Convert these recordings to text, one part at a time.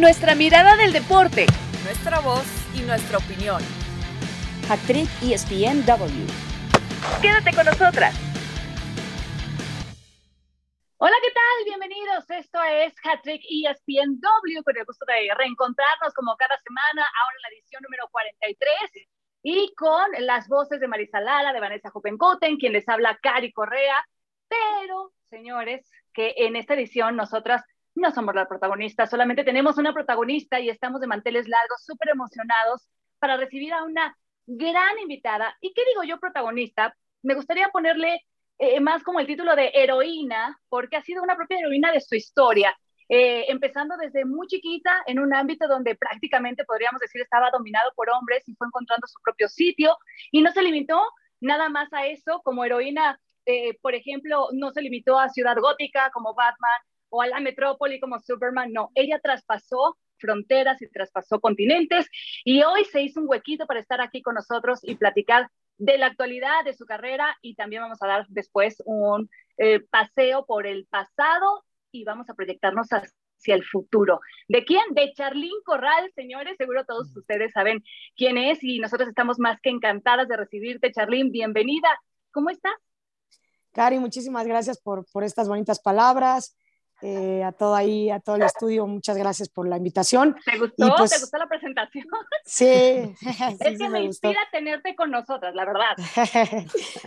nuestra mirada del deporte, nuestra voz y nuestra opinión. Actriz ESPNW. Quédate con nosotras. Hola, ¿qué tal? Bienvenidos. Esto es Hattrick ESPNW, con el gusto de reencontrarnos como cada semana, ahora en la edición número 43, y con las voces de Marisa Lara, de Vanessa Jopencoten, quien les habla Cari Correa. Pero, señores, que en esta edición nosotras no somos la protagonista, solamente tenemos una protagonista y estamos de manteles largos, súper emocionados para recibir a una gran invitada. ¿Y qué digo yo protagonista? Me gustaría ponerle eh, más como el título de heroína, porque ha sido una propia heroína de su historia. Eh, empezando desde muy chiquita en un ámbito donde prácticamente podríamos decir estaba dominado por hombres y fue encontrando su propio sitio y no se limitó nada más a eso como heroína, eh, por ejemplo, no se limitó a Ciudad Gótica como Batman o a la metrópoli como Superman, no, ella traspasó fronteras y traspasó continentes y hoy se hizo un huequito para estar aquí con nosotros y platicar de la actualidad de su carrera y también vamos a dar después un eh, paseo por el pasado y vamos a proyectarnos hacia el futuro. ¿De quién? De Charlín Corral, señores. Seguro todos ustedes saben quién es y nosotros estamos más que encantadas de recibirte, Charlín. Bienvenida. ¿Cómo estás? Cari, muchísimas gracias por, por estas bonitas palabras. Eh, a todo ahí, a todo el estudio, muchas gracias por la invitación. ¿Te gustó? Pues, ¿Te gustó la presentación? Sí. es que me, inspira tenerte con nosotras, la verdad.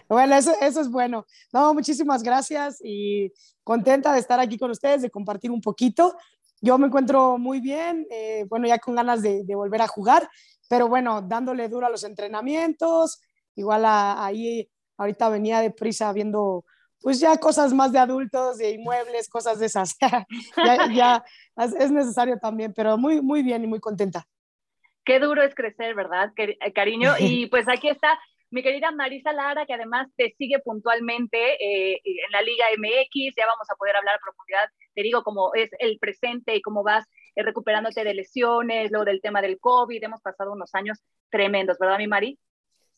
bueno, eso, eso es bueno. No, muchísimas gracias y contenta de estar aquí con ustedes, de compartir un poquito. Yo me encuentro muy bien, eh, bueno, ya con ganas de, de, volver a jugar, pero bueno, dándole duro a los entrenamientos, igual ahí ahorita venía de prisa viendo pues ya cosas más de adultos, de inmuebles, cosas de esas. ya, ya es necesario también, pero muy, muy bien y muy contenta. Qué duro es crecer, ¿verdad, eh, cariño? Y pues aquí está mi querida Marisa Lara, que además te sigue puntualmente eh, en la Liga MX. Ya vamos a poder hablar a profundidad, te digo, cómo es el presente y cómo vas eh, recuperándote de lesiones, luego del tema del COVID. Hemos pasado unos años tremendos, ¿verdad, mi Mari?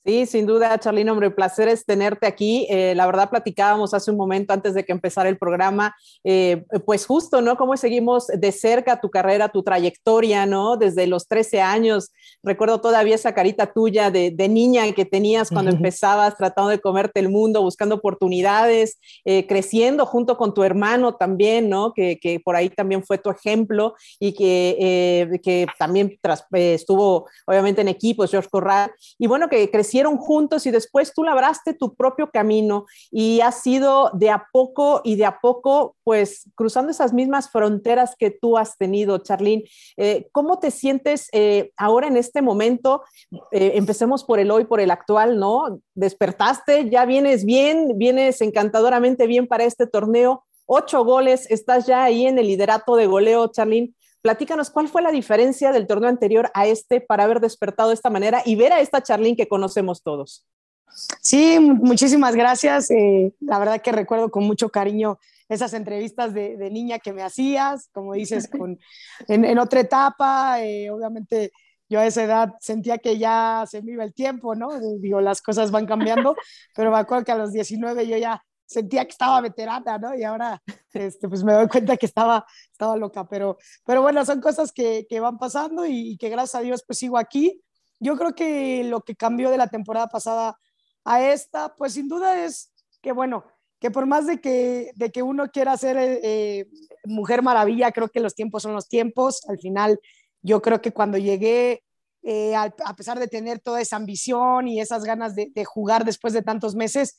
Sí, sin duda, Charlene, hombre, placer es tenerte aquí. Eh, la verdad, platicábamos hace un momento antes de que empezara el programa, eh, pues justo, ¿no? Cómo seguimos de cerca tu carrera, tu trayectoria, ¿no? Desde los 13 años. Recuerdo todavía esa carita tuya de, niña que tenías cuando empezabas tratando de comerte el mundo, buscando oportunidades, eh, creciendo junto con tu hermano también, ¿no? Que, que, por ahí también fue tu ejemplo y que, que también estuvo, obviamente, en equipos, George Corral. Y bueno, que creció juntos y después tú labraste tu propio camino y has sido de a poco y de a poco, pues cruzando esas mismas fronteras que tú has tenido, Charlene. Eh, ¿Cómo te sientes eh, ahora en este momento? Eh, empecemos por el hoy, por el actual, ¿no? Despertaste, ya vienes bien, vienes encantadoramente bien para este torneo. Ocho goles, estás ya ahí en el liderato de goleo, Charlene. Platícanos cuál fue la diferencia del torneo anterior a este para haber despertado de esta manera y ver a esta Charlene que conocemos todos. Sí, muchísimas gracias. Eh, la verdad que recuerdo con mucho cariño esas entrevistas de, niña que me hacías, como dices, con, en, otra etapa. Eh, obviamente yo a esa edad sentía que ya se me iba el tiempo, ¿no? Digo, las cosas van cambiando, pero me acuerdo que a los 19 yo ya sentía que estaba veterana, ¿no? Y ahora, este, pues me doy cuenta que estaba, estaba loca, pero, pero bueno, son cosas que, que van pasando y, que gracias a Dios pues sigo aquí. Yo creo que lo que cambió de la temporada pasada a esta, pues sin duda es que, bueno, que por más de que, de que uno quiera ser eh, mujer maravilla, creo que los tiempos son los tiempos. Al final, yo creo que cuando llegué, eh, a, pesar de tener toda esa ambición y esas ganas de, de jugar después de tantos meses,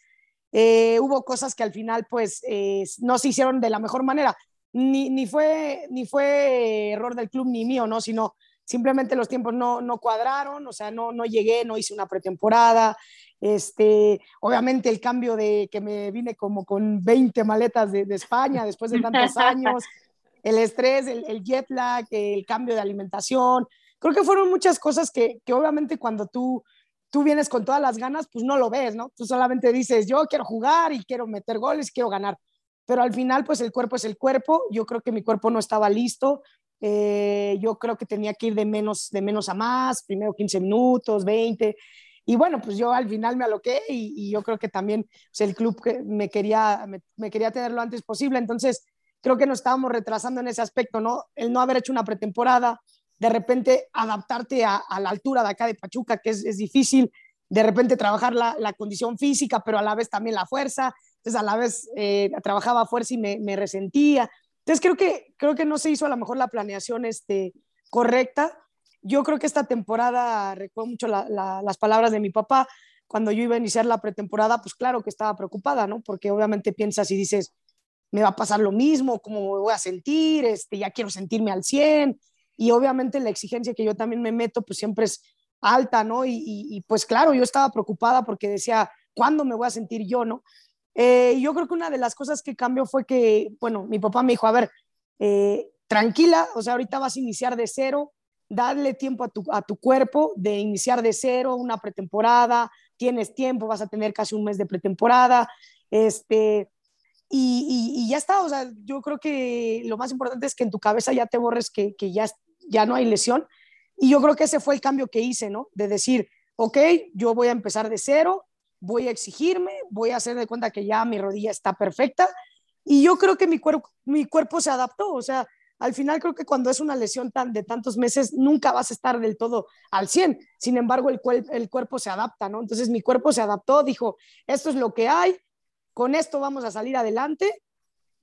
eh, hubo cosas que al final pues eh, no se hicieron de la mejor manera. Ni, ni, fue, ni fue error del club ni mío, ¿no? Sino simplemente los tiempos no, no cuadraron, o sea, no, no llegué, no hice una pretemporada. Este, obviamente el cambio de que me vine como con 20 maletas de, de España después de tantos años, el estrés, el, el, jet lag, el cambio de alimentación, creo que fueron muchas cosas que, que obviamente cuando tú tú vienes con todas las ganas, pues no lo ves, ¿no? Tú solamente dices, yo quiero jugar y quiero meter goles, quiero ganar. Pero al final, pues el cuerpo es el cuerpo. Yo creo que mi cuerpo no estaba listo. Eh, yo creo que tenía que ir de menos, de menos a más, primero 15 minutos, 20. Y bueno, pues yo al final me aloqué y, yo creo que también pues, el club me quería, me, quería tener lo antes posible. Entonces, creo que nos estábamos retrasando en ese aspecto, ¿no? El no haber hecho una pretemporada, de repente adaptarte a, la altura de acá de Pachuca, que es, es difícil, de repente trabajar la, la, condición física, pero a la vez también la fuerza, entonces a la vez eh, trabajaba fuerza y me, me, resentía. Entonces creo que, creo que no se hizo a lo mejor la planeación este, correcta. Yo creo que esta temporada, recuerdo mucho la, las palabras de mi papá, cuando yo iba a iniciar la pretemporada, pues claro que estaba preocupada, ¿no? Porque obviamente piensas y dices, me va a pasar lo mismo, cómo me voy a sentir, este, ya quiero sentirme al 100, y obviamente la exigencia que yo también me meto, pues siempre es alta, ¿no? Y, pues claro, yo estaba preocupada porque decía, ¿cuándo me voy a sentir yo, no? Eh, yo creo que una de las cosas que cambió fue que, bueno, mi papá me dijo, a ver, eh, tranquila, o sea, ahorita vas a iniciar de cero, darle tiempo a tu, a tu cuerpo de iniciar de cero, una pretemporada, tienes tiempo, vas a tener casi un mes de pretemporada, este, y, y, ya está, o sea, yo creo que lo más importante es que en tu cabeza ya te borres que, que ya, ya no hay lesión, y yo creo que ese fue el cambio que hice, ¿no? De decir, ok, yo voy a empezar de cero, voy a exigirme, voy a hacer de cuenta que ya mi rodilla está perfecta, y yo creo que mi, cuerpo mi cuerpo se adaptó, o sea, al final creo que cuando es una lesión tan, de tantos meses, nunca vas a estar del todo al 100. Sin embargo, el, el cuerpo se adapta, ¿no? Entonces mi cuerpo se adaptó, dijo, esto es lo que hay, con esto vamos a salir adelante,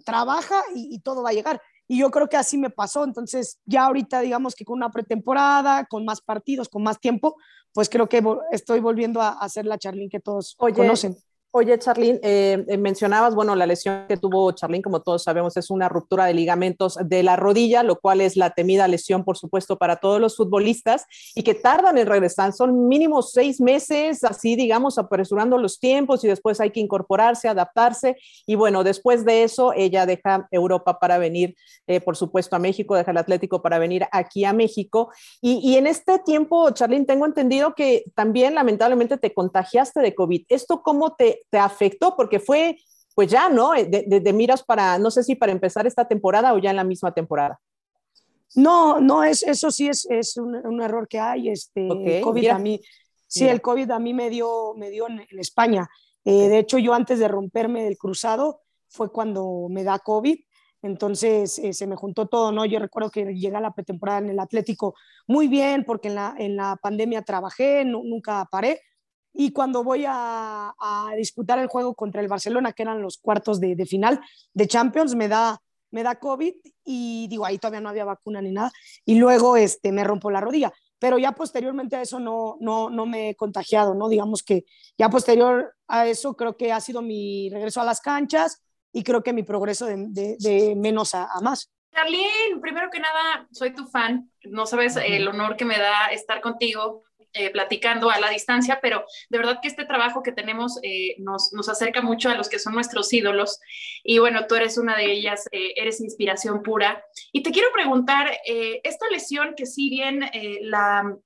trabaja y, todo va a llegar. Y yo creo que así me pasó. Entonces, ya ahorita, digamos que con una pretemporada, con más partidos, con más tiempo, pues creo que estoy volviendo a, hacer la Charlín que todos conocen. Oye, Charlene, eh, eh, mencionabas, bueno, la lesión que tuvo Charlene, como todos sabemos, es una ruptura de ligamentos de la rodilla, lo cual es la temida lesión, por supuesto, para todos los futbolistas y que tardan en regresar. Son mínimo seis meses, así, digamos, apresurando los tiempos y después hay que incorporarse, adaptarse. Y bueno, después de eso, ella deja Europa para venir, eh, por supuesto, a México, deja el Atlético para venir aquí a México. Y, y en este tiempo, Charlene, tengo entendido que también lamentablemente te contagiaste de COVID. ¿Esto cómo te te afectó? Porque fue, pues ya, ¿no? De, miras para, no sé si para empezar esta temporada o ya en la misma temporada. No, no, es, eso sí es, es un, error que hay. Este, COVID a mí, sí, el COVID a mí me dio, me dio en, España. Eh, de hecho, yo antes de romperme del cruzado fue cuando me da COVID. Entonces eh, se me juntó todo, ¿no? Yo recuerdo que llegué a la pretemporada en el Atlético muy bien porque en la, en la pandemia trabajé, nunca paré, y cuando voy a, disputar el juego contra el Barcelona, que eran los cuartos de, final de Champions, me da, me da COVID y digo, ahí todavía no había vacuna ni nada, y luego este, me rompo la rodilla. Pero ya posteriormente a eso no, no, no me he contagiado, ¿no? Digamos que ya posterior a eso creo que ha sido mi regreso a las canchas y creo que mi progreso de, de, menos a, a más. Carlín, primero que nada, soy tu fan. No sabes el honor que me da estar contigo eh, platicando a la distancia, pero de verdad que este trabajo que tenemos eh, nos, nos, acerca mucho a los que son nuestros ídolos. Y bueno, tú eres una de ellas, eh, eres inspiración pura. Y te quiero preguntar, esta lesión que si bien la,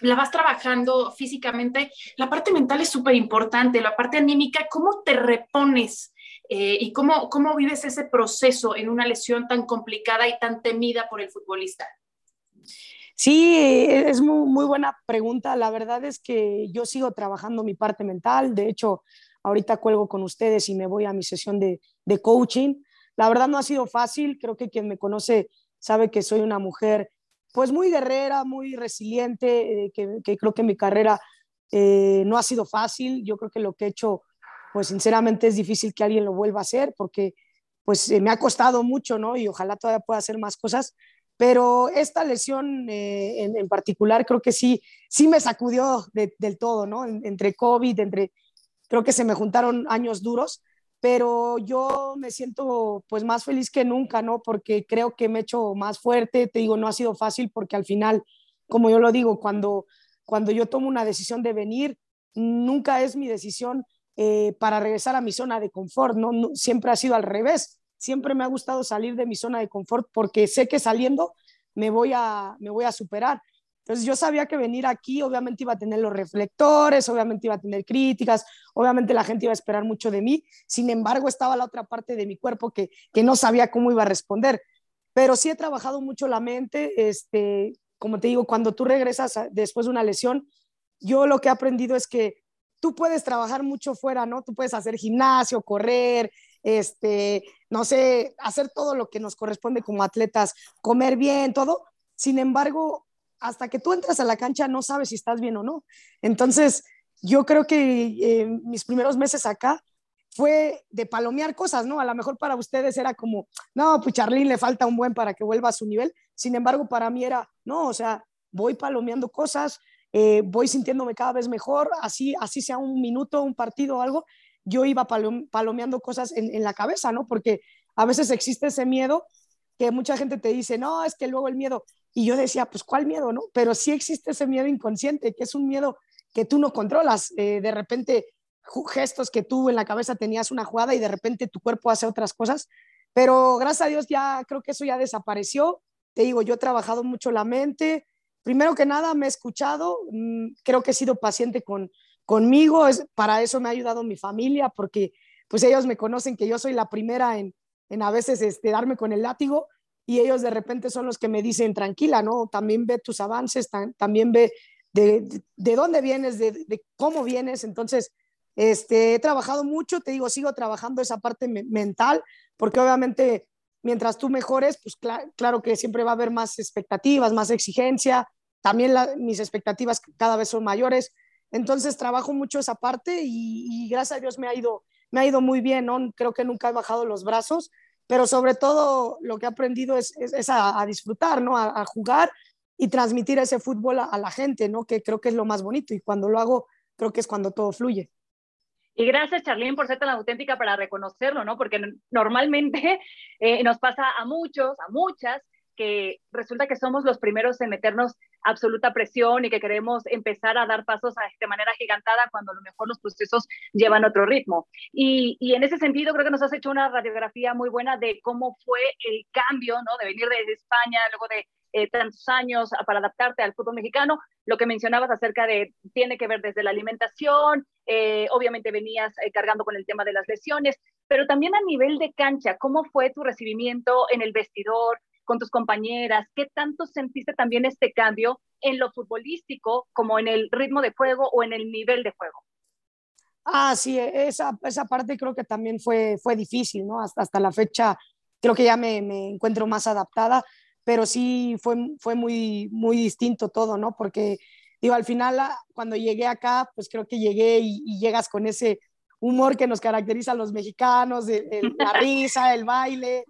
la vas trabajando físicamente, la parte mental es súper importante, la parte anímica, ¿cómo te repones? ¿Y cómo, cómo vives ese proceso en una lesión tan complicada y tan temida por el futbolista? Sí, es muy, buena pregunta. La verdad es que yo sigo trabajando mi parte mental. De hecho, ahorita cuelgo con ustedes y me voy a mi sesión de, coaching. La verdad no ha sido fácil. Creo que quien me conoce sabe que soy una mujer pues muy guerrera, muy resiliente, eh, que, creo que mi carrera eh, no ha sido fácil. Yo creo que lo que he hecho, pues sinceramente es difícil que alguien lo vuelva a hacer porque pues me ha costado mucho, ¿no? Y ojalá todavía pueda hacer más cosas, pero esta lesión eh, en, particular creo que sí, sí me sacudió del todo, ¿no? entre COVID, entre, creo que se me juntaron años duros, pero yo me siento pues más feliz que nunca, ¿no? Porque creo que me he hecho más fuerte, te digo, no ha sido fácil porque al final, como yo lo digo, cuando, cuando yo tomo una decisión de venir, nunca es mi decisión eh, para regresar a mi zona de confort, ¿no? Siempre ha sido al revés siempre me ha gustado salir de mi zona de confort porque sé que saliendo me voy a, me voy a superar. Entonces yo sabía que venir aquí obviamente iba a tener los reflectores, obviamente iba a tener críticas, obviamente la gente iba a esperar mucho de mí. Sin embargo, estaba la otra parte de mi cuerpo que, que no sabía cómo iba a responder. Pero sí he trabajado mucho la mente. Este, como te digo, cuando tú regresas después de una lesión, yo lo que he aprendido es que tú puedes trabajar mucho fuera, ¿no? Tú puedes hacer gimnasio, correr, este, no sé, hacer todo lo que nos corresponde como atletas, comer bien, todo. Sin embargo, hasta que tú entras a la cancha no sabes si estás bien o no. Entonces, yo creo que eh, mis primeros meses acá fue de palomear cosas, ¿no? A lo mejor para ustedes era como, no, pues Charlene le falta un buen para que vuelva a su nivel. Sin embargo, para mí era, no, o sea, voy palomeando cosas, eh, voy sintiéndome cada vez mejor, así, así sea un minuto, un partido algo, yo iba palomeando cosas en, la cabeza, ¿no? Porque a veces existe ese miedo que mucha gente te dice, no, es que luego el miedo, y yo decía, pues, ¿cuál miedo, no? Pero sí existe ese miedo inconsciente, que es un miedo que tú no controlas. Eh, de repente, gestos que tú en la cabeza tenías una jugada y de repente tu cuerpo hace otras cosas. Pero gracias a Dios ya creo que eso ya desapareció. Te digo, yo he trabajado mucho la mente. Primero que nada, me he escuchado. Mm, creo que he sido paciente con, conmigo. Es, para eso me ha ayudado mi familia, porque pues ellos me conocen que yo soy la primera en, en a veces este, darme con el látigo y ellos de repente son los que me dicen, tranquila, ¿no? También ve tus avances, también ve de, de, dónde vienes, de, de, cómo vienes. Entonces, este, he trabajado mucho, te digo, sigo trabajando esa parte mental, porque obviamente mientras tú mejores, pues claro que siempre va a haber más expectativas, más exigencia, también mis expectativas cada vez son mayores. Entonces trabajo mucho esa parte y, gracias a Dios me ha ido, me ha ido muy bien, ¿no? Creo que nunca he bajado los brazos, pero sobre todo lo que he aprendido es, a, disfrutar, ¿no? A, jugar y transmitir ese fútbol a, a, la gente, ¿no? Que creo que es lo más bonito y cuando lo hago, creo que es cuando todo fluye. Y gracias, Charlene, por ser tan auténtica para reconocerlo, ¿no? Porque normalmente eh, nos pasa a muchos, a muchas, que resulta que somos los primeros en meternos absoluta presión y que queremos empezar a dar pasos de manera gigantada cuando a lo mejor los procesos llevan otro ritmo. Y, y, en ese sentido creo que nos has hecho una radiografía muy buena de cómo fue el cambio, ¿no? De venir de España, luego de eh, tantos años para adaptarte al fútbol mexicano. Lo que mencionabas acerca de, tiene que ver desde la alimentación, eh, obviamente venías eh, cargando con el tema de las lesiones, pero también a nivel de cancha, ¿cómo fue tu recibimiento en el vestidor, con tus compañeras? ¿Qué tanto sentiste también este cambio en lo futbolístico como en el ritmo de juego o en el nivel de juego? Ah, sí, esa, esa parte creo que también fue, fue difícil, ¿no? Hasta, hasta la fecha creo que ya me, me encuentro más adaptada pero sí fue, fue muy, muy distinto todo, ¿no? Porque, digo, al final, ah, cuando llegué acá, pues creo que llegué y, llegas con ese humor que nos caracteriza a los mexicanos, la risa, el baile,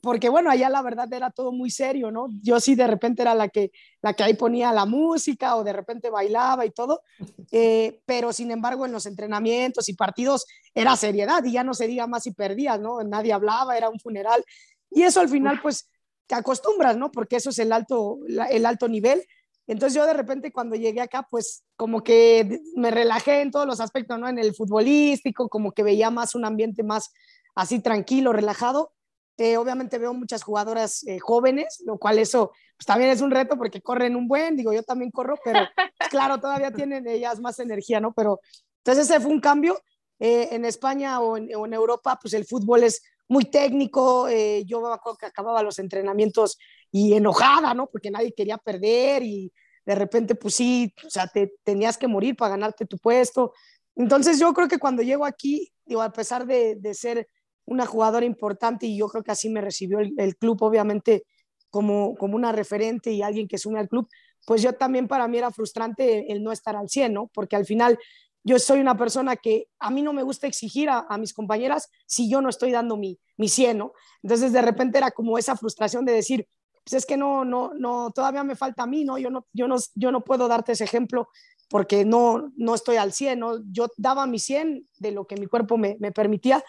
porque bueno, allá la verdad era todo muy serio, ¿no? Yo sí de repente era la que, la que ahí ponía la música o de repente bailaba y todo, eh, pero sin embargo en los entrenamientos y partidos era seriedad y ya no se diga más si perdías, ¿no? Nadie hablaba, era un funeral y eso al final pues te acostumbras, ¿no? Porque eso es el alto, el alto nivel. Entonces yo de repente cuando llegué acá, pues como que me relajé en todos los aspectos, ¿no? En el futbolístico, como que veía más un ambiente más así tranquilo, relajado. Eh, obviamente veo muchas jugadoras eh, jóvenes, lo cual eso pues, también es un reto porque corren un buen, digo, yo también corro, pero pues, claro, todavía tienen ellas más energía, ¿no? Pero entonces ese fue un cambio. Eh, en España o en, o en Europa, pues el fútbol es muy técnico. Eh, yo me acuerdo que acababa los entrenamientos y enojada, ¿no? Porque nadie quería perder y de repente, pues sí, o sea, te tenías que morir para ganarte tu puesto. Entonces yo creo que cuando llego aquí, digo, a pesar de, de ser una jugadora importante y yo creo que así me recibió el, club, obviamente, como, como una referente y alguien que sume al club, pues yo también para mí era frustrante el no estar al 100, ¿no? Porque al final yo soy una persona que a mí no me gusta exigir a, mis compañeras si yo no estoy dando mi, mi 100, ¿no? Entonces de repente era como esa frustración de decir, pues es que no, no, no, todavía me falta a mí, ¿no? Yo no, yo no, yo no puedo darte ese ejemplo porque no, no estoy al 100, ¿no? Yo daba mi 100 de lo que mi cuerpo me, me permitía,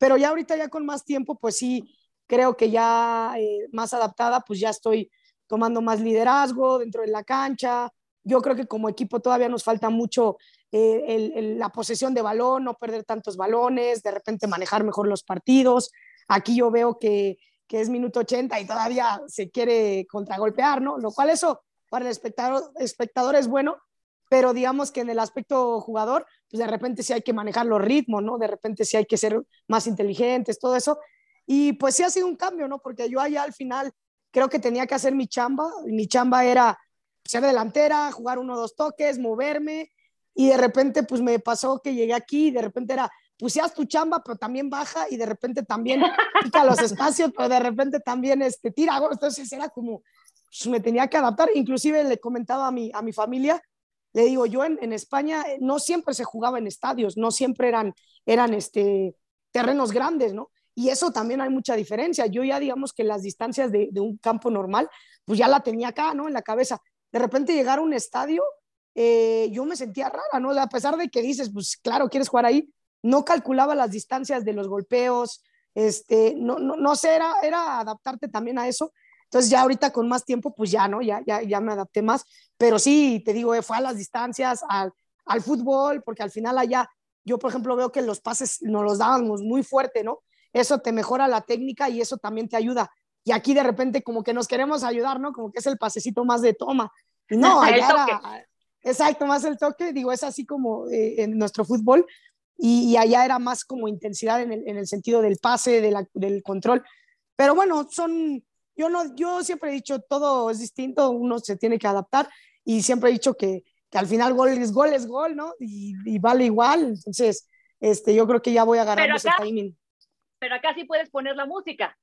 pero ya ahorita ya con más tiempo, pues sí, creo que ya eh, más adaptada, pues ya estoy tomando más liderazgo dentro de la cancha. Yo creo que como equipo todavía nos falta mucho eh, la posesión de balón, no perder tantos balones, de repente manejar mejor los partidos. Aquí yo veo que, que es minuto 80 y todavía se quiere contragolpear, ¿no? Lo cual eso para el espectador, espectador es bueno, pero digamos que en el aspecto jugador, pues de repente sí hay que manejar los ritmos, ¿no? De repente sí hay que ser más inteligentes, todo eso. Y pues sí ha sido un cambio, ¿no? Porque yo allá al final creo que tenía que hacer mi chamba, mi chamba era ser delantera, jugar uno o dos toques, moverme, y de repente pues me pasó que llegué aquí y de repente era pues tu chamba, pero también baja y de repente también pica los espacios, pero de repente también este, tira. Entonces era como, pues me tenía que adaptar. Inclusive le comentaba a mi, a mi familia, le digo, yo en, en España eh, no siempre se jugaba en estadios, no siempre eran, eran este, terrenos grandes, ¿no? Y eso también hay mucha diferencia. Yo ya digamos que las distancias de, de un campo normal, pues ya la tenía acá, ¿no? En la cabeza. De repente llegar a un estadio, eh, yo me sentía rara, ¿no? A pesar de que dices, pues claro, quieres jugar ahí, no calculaba las distancias de los golpeos, este, no, no, no sé, era, era adaptarte también a eso. Entonces ya ahorita con más tiempo, pues ya, ¿no? Ya, ya, ya me adapté más. Pero sí, te digo, eh, fue a las distancias, al, al fútbol, porque al final allá, yo por ejemplo veo que los pases nos los dábamos muy fuerte, ¿no? Eso te mejora la técnica y eso también te ayuda. Y aquí de repente como que nos queremos ayudar, ¿no? Como que es el pasecito más de toma. No, allá era, exacto, más el toque, digo, es así como eh, en nuestro fútbol, y, allá era más como intensidad en el, en el sentido del pase, de la, del control. Pero bueno, son, yo, no, yo siempre he dicho, todo es distinto, uno se tiene que adaptar y siempre he dicho que, que al final gol es gol, es gol, ¿no? Y, y, vale igual, entonces este, yo creo que ya voy a agarrar ese timing. Pero acá sí puedes poner la música.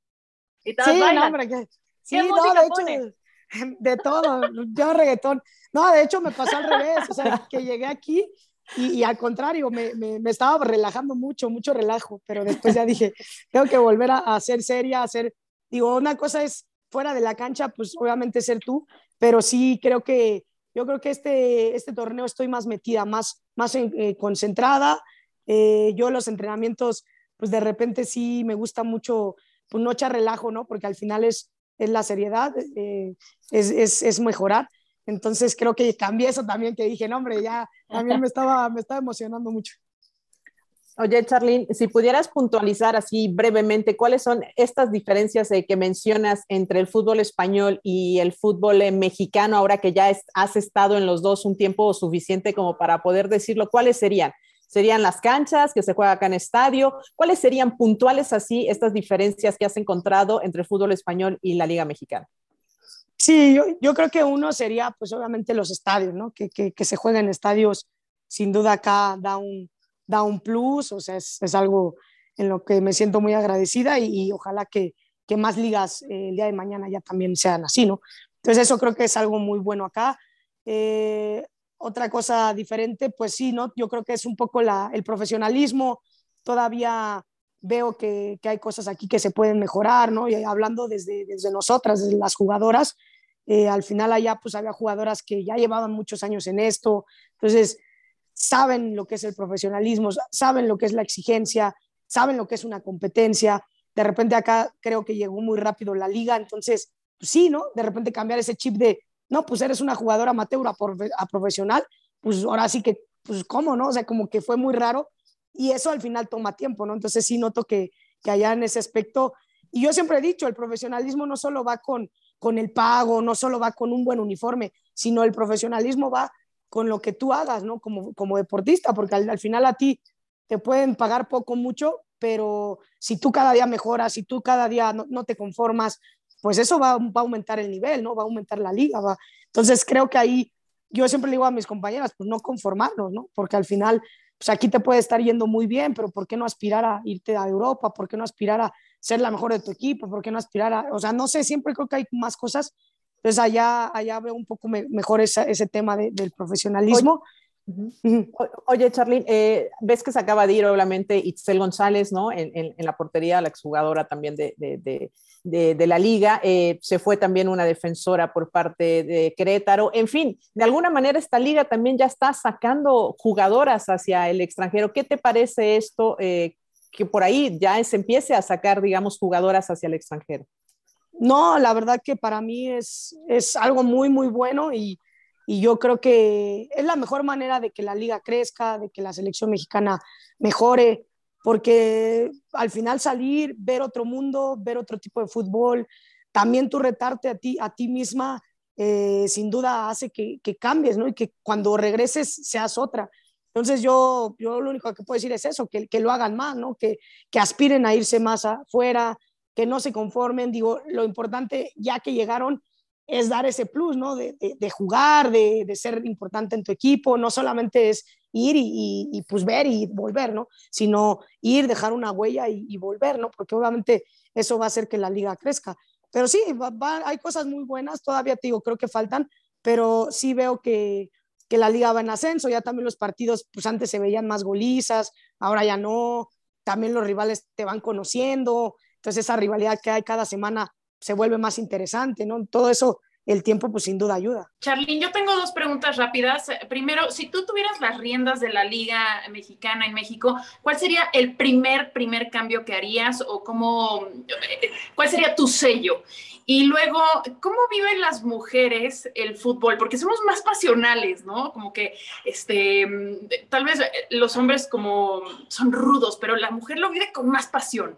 Y sí, no, hombre, que, sí, no, de hecho, de todo, yo reggaetón. No, de hecho me pasó al revés, o sea, que llegué aquí y, al contrario, me, me, estaba relajando mucho, mucho relajo, pero después ya dije, tengo que volver a, a ser seria, a hacer, digo, una cosa es fuera de la cancha, pues obviamente ser tú, pero sí creo que, yo creo que este, este torneo estoy más metida, más, más eh, concentrada. Eh, yo los entrenamientos, pues de repente sí me gusta mucho, pues no echar relajo, ¿no? Porque al final es, es la seriedad, eh, es, es, es mejorar. Entonces creo que cambié eso también, que dije, no, hombre, ya también me estaba, me estaba emocionando mucho. Oye, Charlene, si pudieras puntualizar así brevemente, ¿cuáles son estas diferencias eh, que mencionas entre el fútbol español y el fútbol eh, mexicano, ahora que ya has estado en los dos un tiempo suficiente como para poder decirlo? ¿Cuáles serían? ¿Serían las canchas que se juega acá en estadio? ¿Cuáles serían puntuales así estas diferencias que has encontrado entre el fútbol español y la Liga Mexicana? Sí, yo, creo que uno sería, pues obviamente los estadios, ¿no? Que, que, que se jueguen en estadios, sin duda acá da un, da un plus, o sea, es, es algo en lo que me siento muy agradecida y, ojalá que, que, más ligas eh, el día de mañana ya también sean así, ¿no? Entonces eso creo que es algo muy bueno acá. Eh, otra cosa diferente, pues sí, ¿no? Yo creo que es un poco la, el profesionalismo, todavía veo que, que, hay cosas aquí que se pueden mejorar, ¿no? Y hablando desde, desde nosotras, desde las jugadoras, eh, al final allá pues había jugadoras que ya llevaban muchos años en esto, entonces saben lo que es el profesionalismo, saben lo que es la exigencia, saben lo que es una competencia. De repente acá creo que llegó muy rápido la liga, entonces pues sí, ¿no? De repente cambiar ese chip de, no, pues eres una jugadora amateur a, a profesional, pues ahora sí que, pues cómo, ¿no? O sea, como que fue muy raro y eso al final toma tiempo, ¿no? Entonces sí noto que, que allá en ese aspecto, y yo siempre he dicho, el profesionalismo no solo va con, con el pago, no solo va con un buen uniforme, sino el profesionalismo va con lo que tú hagas, ¿no? Como, como deportista, porque al, al final a ti te pueden pagar poco, mucho, pero si tú cada día mejoras, si tú cada día no, no te conformas, pues eso va, va, a aumentar el nivel, ¿no? Va a aumentar la liga, va. Entonces creo que ahí yo siempre le digo a mis compañeras, pues no conformarnos, ¿no? Porque al final pues aquí te puede estar yendo muy bien, pero ¿por qué no aspirar a irte a Europa? ¿Por qué no aspirar a ser la mejor de tu equipo? ¿Por qué no aspirar a, o sea, no sé, siempre creo que hay más cosas. Entonces allá, allá veo un poco me, mejor esa, ese tema de, del profesionalismo. Oye, eh, ves que se acaba de ir obviamente Itzel González, ¿no? En, en, en la portería, la exjugadora también de, de, de, de la liga. Eh, se fue también una defensora por parte de Querétaro. En fin, de alguna manera esta liga también ya está sacando jugadoras hacia el extranjero. ¿Qué te parece esto? Eh, que por ahí ya se empiece a sacar, digamos, jugadoras hacia el extranjero. No, la verdad que para mí es, es algo muy, muy bueno y, y yo creo que es la mejor manera de que la liga crezca, de que la selección mexicana mejore, porque al final salir, ver otro mundo, ver otro tipo de fútbol, también tú retarte a ti, a ti misma, eh, sin duda hace que, que, cambies, ¿no? Y que cuando regreses seas otra. Entonces yo, yo lo único que puedo decir es eso, que, que lo hagan más, ¿no? Que, que aspiren a irse más afuera, que no se conformen. Digo, lo importante, ya que llegaron, es dar ese plus, ¿no? De, jugar, de, ser importante en tu equipo, no solamente es ir y, y, pues ver y volver, ¿no? Sino ir, dejar una huella y, volver, ¿no? Porque obviamente eso va a hacer que la liga crezca. Pero sí, hay cosas muy buenas, todavía te digo, creo que faltan, pero sí veo que, que la liga va en ascenso, ya también los partidos, pues antes se veían más golizas, ahora ya no, también los rivales te van conociendo, entonces esa rivalidad que hay cada semana se vuelve más interesante, ¿no? Todo eso el tiempo pues sin duda ayuda. Charlene, yo tengo dos preguntas rápidas. Primero, si tú tuvieras las riendas de la Liga Mexicana en México, ¿cuál sería el primer, primer cambio que harías o cómo, cuál sería tu sello? Y luego, ¿cómo viven las mujeres el fútbol? Porque somos más pasionales, ¿no? Como que, este, tal vez los hombres como son rudos, pero la mujer lo vive con más pasión.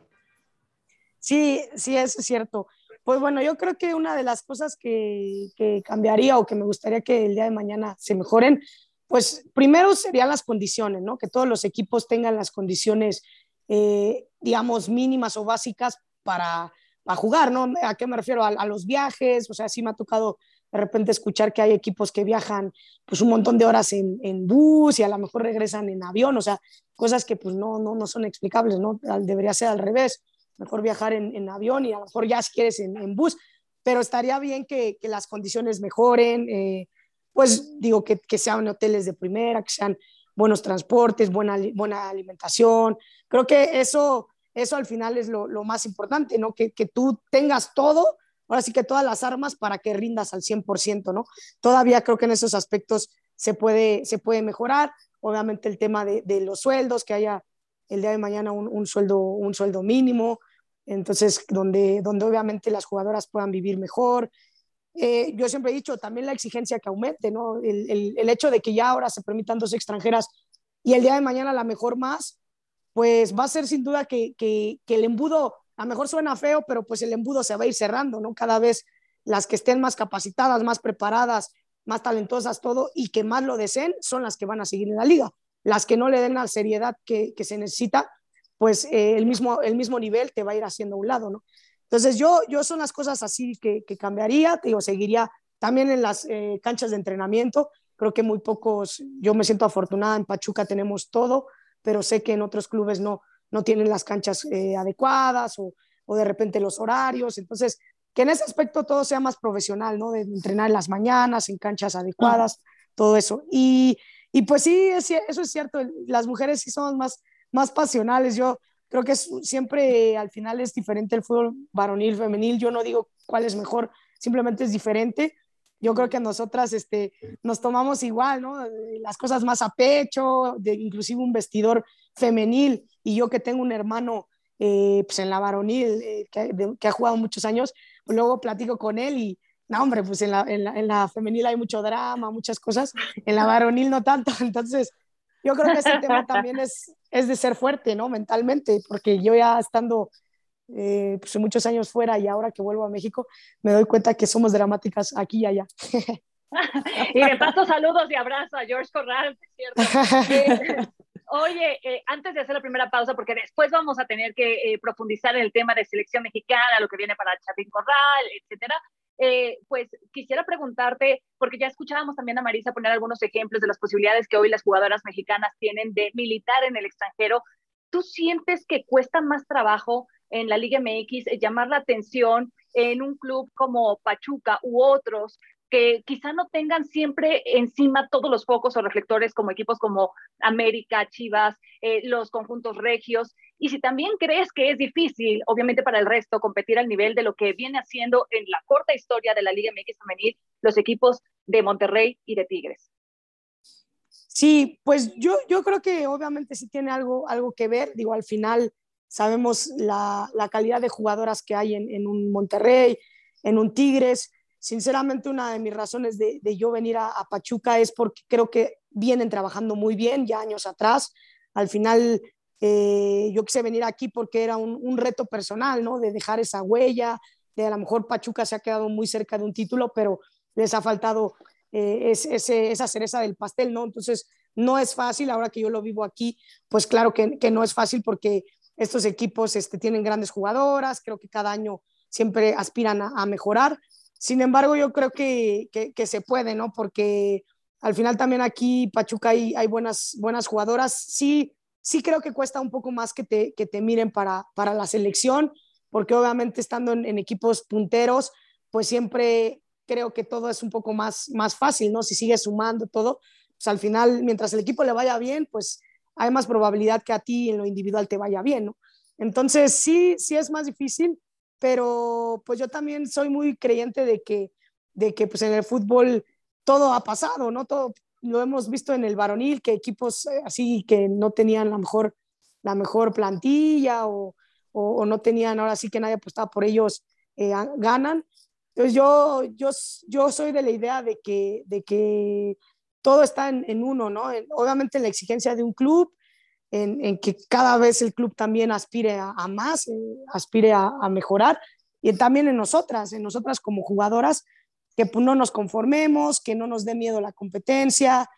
Sí, sí, es cierto. Pues bueno, yo creo que una de las cosas que, cambiaría o que me gustaría que el día de mañana se mejoren, pues primero serían las condiciones, ¿no? Que todos los equipos tengan las condiciones, eh, digamos, mínimas o básicas para, jugar, ¿no? ¿A qué me refiero? A, los viajes, o sea, sí me ha tocado de repente escuchar que hay equipos que viajan pues un montón de horas en, bus y a lo mejor regresan en avión, o sea, cosas que pues no, no, no son explicables, ¿no? Debería ser al revés mejor viajar en, avión y a lo mejor ya si quieres en, bus, pero estaría bien que, las condiciones mejoren, eh, pues digo que, que, sean hoteles de primera, que sean buenos transportes, buena, buena alimentación. Creo que eso, eso al final es lo, más importante, ¿no? Que, que, tú tengas todo, ahora sí que todas las armas para que rindas al 100%, ¿no? Todavía creo que en esos aspectos se puede, se puede mejorar. Obviamente el tema de, de los sueldos, que haya el día de mañana un, un, sueldo, un sueldo mínimo, entonces donde, donde obviamente las jugadoras puedan vivir mejor. Eh, yo siempre he dicho también la exigencia que aumente, ¿no? El, el, hecho de que ya ahora se permitan dos extranjeras y el día de mañana la mejor más, pues va a ser sin duda que, que, el embudo, a lo mejor suena feo, pero pues el embudo se va a ir cerrando, ¿no? Cada vez las que estén más capacitadas, más preparadas, más talentosas, todo, y que más lo deseen, son las que van a seguir en la liga. Las que no le den la seriedad que, que se necesita, pues eh, el, mismo, el mismo nivel te va a ir haciendo a un lado, ¿no? Entonces yo, yo son las cosas así que, que cambiaría, te digo, seguiría también en las eh, canchas de entrenamiento, creo que muy pocos, yo me siento afortunada, en Pachuca tenemos todo, pero sé que en otros clubes no, no tienen las canchas eh, adecuadas o, o, de repente los horarios, entonces que en ese aspecto todo sea más profesional, ¿no? De entrenar en las mañanas, en canchas adecuadas, todo eso. Y, y pues sí, eso es cierto, las mujeres sí somos más más pasionales. Yo creo que siempre al final es diferente el fútbol varonil, femenil. Yo no digo cuál es mejor, simplemente es diferente. Yo creo que nosotras este, nos tomamos igual, ¿no? Las cosas más a pecho, de inclusive un vestidor femenil. Y yo que tengo un hermano eh, pues en la varonil eh, que, ha jugado muchos años, pues luego platico con él y, no, hombre, pues en la, en la, en la femenil hay mucho drama, muchas cosas, en la varonil no tanto. Entonces, yo creo que ese tema también es, es de ser fuerte, ¿no? Mentalmente, porque yo ya estando eh, pues, muchos años fuera y ahora que vuelvo a México, me doy cuenta que somos dramáticas aquí y allá. y de paso saludos y abrazo a George Corral, ¿cierto? Eh, oye, eh, antes de hacer la primera pausa, porque después vamos a tener que profundizar en el tema de selección mexicana, lo que viene para Chapín Corral, etcétera. Eh, pues quisiera preguntarte, porque ya escuchábamos también a Marisa poner algunos ejemplos de las posibilidades que hoy las jugadoras mexicanas tienen de militar en el extranjero. ¿Tú sientes que cuesta más trabajo en la Liga MX llamar la atención en un club como Pachuca u otros que quizá no tengan siempre encima todos los focos o reflectores como equipos como América, Chivas, eh, los conjuntos regios. Y si también crees que es difícil, obviamente para el resto, competir al nivel de lo que viene haciendo en la corta historia de la Liga MX femenil los equipos de Monterrey y de Tigres. Sí, pues yo, yo creo que obviamente sí tiene algo, algo que ver. Digo, al final sabemos la, la calidad de jugadoras que hay en, en un Monterrey, en un Tigres Sinceramente, una de mis razones de, yo venir a, Pachuca es porque creo que vienen trabajando muy bien ya años atrás. Al final, eh, yo quise venir aquí porque era un, reto personal, ¿no? De dejar esa huella, de a lo mejor Pachuca se ha quedado muy cerca de un título, pero les ha faltado eh, esa cereza del pastel, ¿no? Entonces, no es fácil, ahora que yo lo vivo aquí, pues claro que, no es fácil porque estos equipos este, tienen grandes jugadoras, creo que cada año siempre aspiran a mejorar, Sin embargo, yo creo que, que, se puede, ¿no? Porque al final también aquí Pachuca hay, hay buenas, buenas jugadoras. Sí, sí creo que cuesta un poco más que te, que te miren para, para la selección, porque obviamente estando en, equipos punteros, pues siempre creo que todo es un poco más, más fácil, ¿no? Si sigues sumando todo, pues al final, mientras el equipo le vaya bien, pues hay más probabilidad que a ti en lo individual te vaya bien, ¿no? Entonces, sí, sí es más difícil, pero pues yo también soy muy creyente de que, de que pues en el fútbol todo ha pasado, ¿no? Todo, lo hemos visto en el varonil, que equipos eh, así que no tenían la mejor, la mejor plantilla o, o, no tenían, ahora sí que nadie apostaba por ellos, eh, ganan. Entonces yo, yo, yo soy de la idea de que, de que todo está en, en uno, ¿no? obviamente la exigencia de un club, en, que cada vez el club también aspire a, más, eh, aspire a, mejorar, y también en nosotras, en nosotras como jugadoras, que no nos conformemos, que no nos dé miedo la competencia.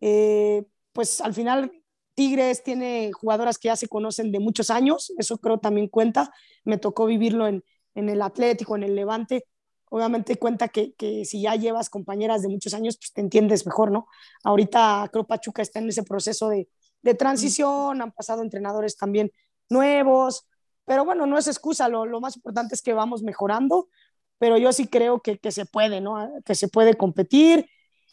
Eh, pues al final Tigres tiene jugadoras que ya se conocen de muchos años, eso creo también cuenta. Me tocó vivirlo en, en el Atlético, en el Levante. Obviamente cuenta que, que, si ya llevas compañeras de muchos años, pues te entiendes mejor, ¿no? Ahorita creo Pachuca está en ese proceso de, de transición, han pasado entrenadores también nuevos, pero bueno, no es excusa, lo, lo, más importante es que vamos mejorando pero yo sí creo que, que se puede, ¿no? Que se puede competir,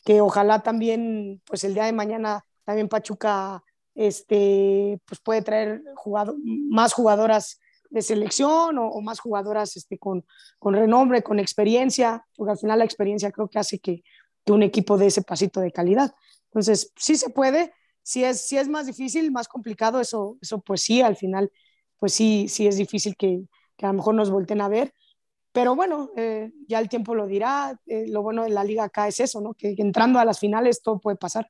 que ojalá también, pues el día de mañana, también Pachuca, este, pues puede traer jugado, más jugadoras de selección o, más jugadoras este, con, con, renombre, con experiencia, porque al final la experiencia creo que hace que, que, un equipo dé ese pasito de calidad. Entonces, sí se puede, si es, si es más difícil, más complicado, eso, eso pues sí, al final, pues sí, sí es difícil que, que a lo mejor nos volten a ver, pero bueno, eh, ya el tiempo lo dirá. Eh, lo bueno de la liga acá es eso, ¿no? Que, entrando a las finales todo puede pasar.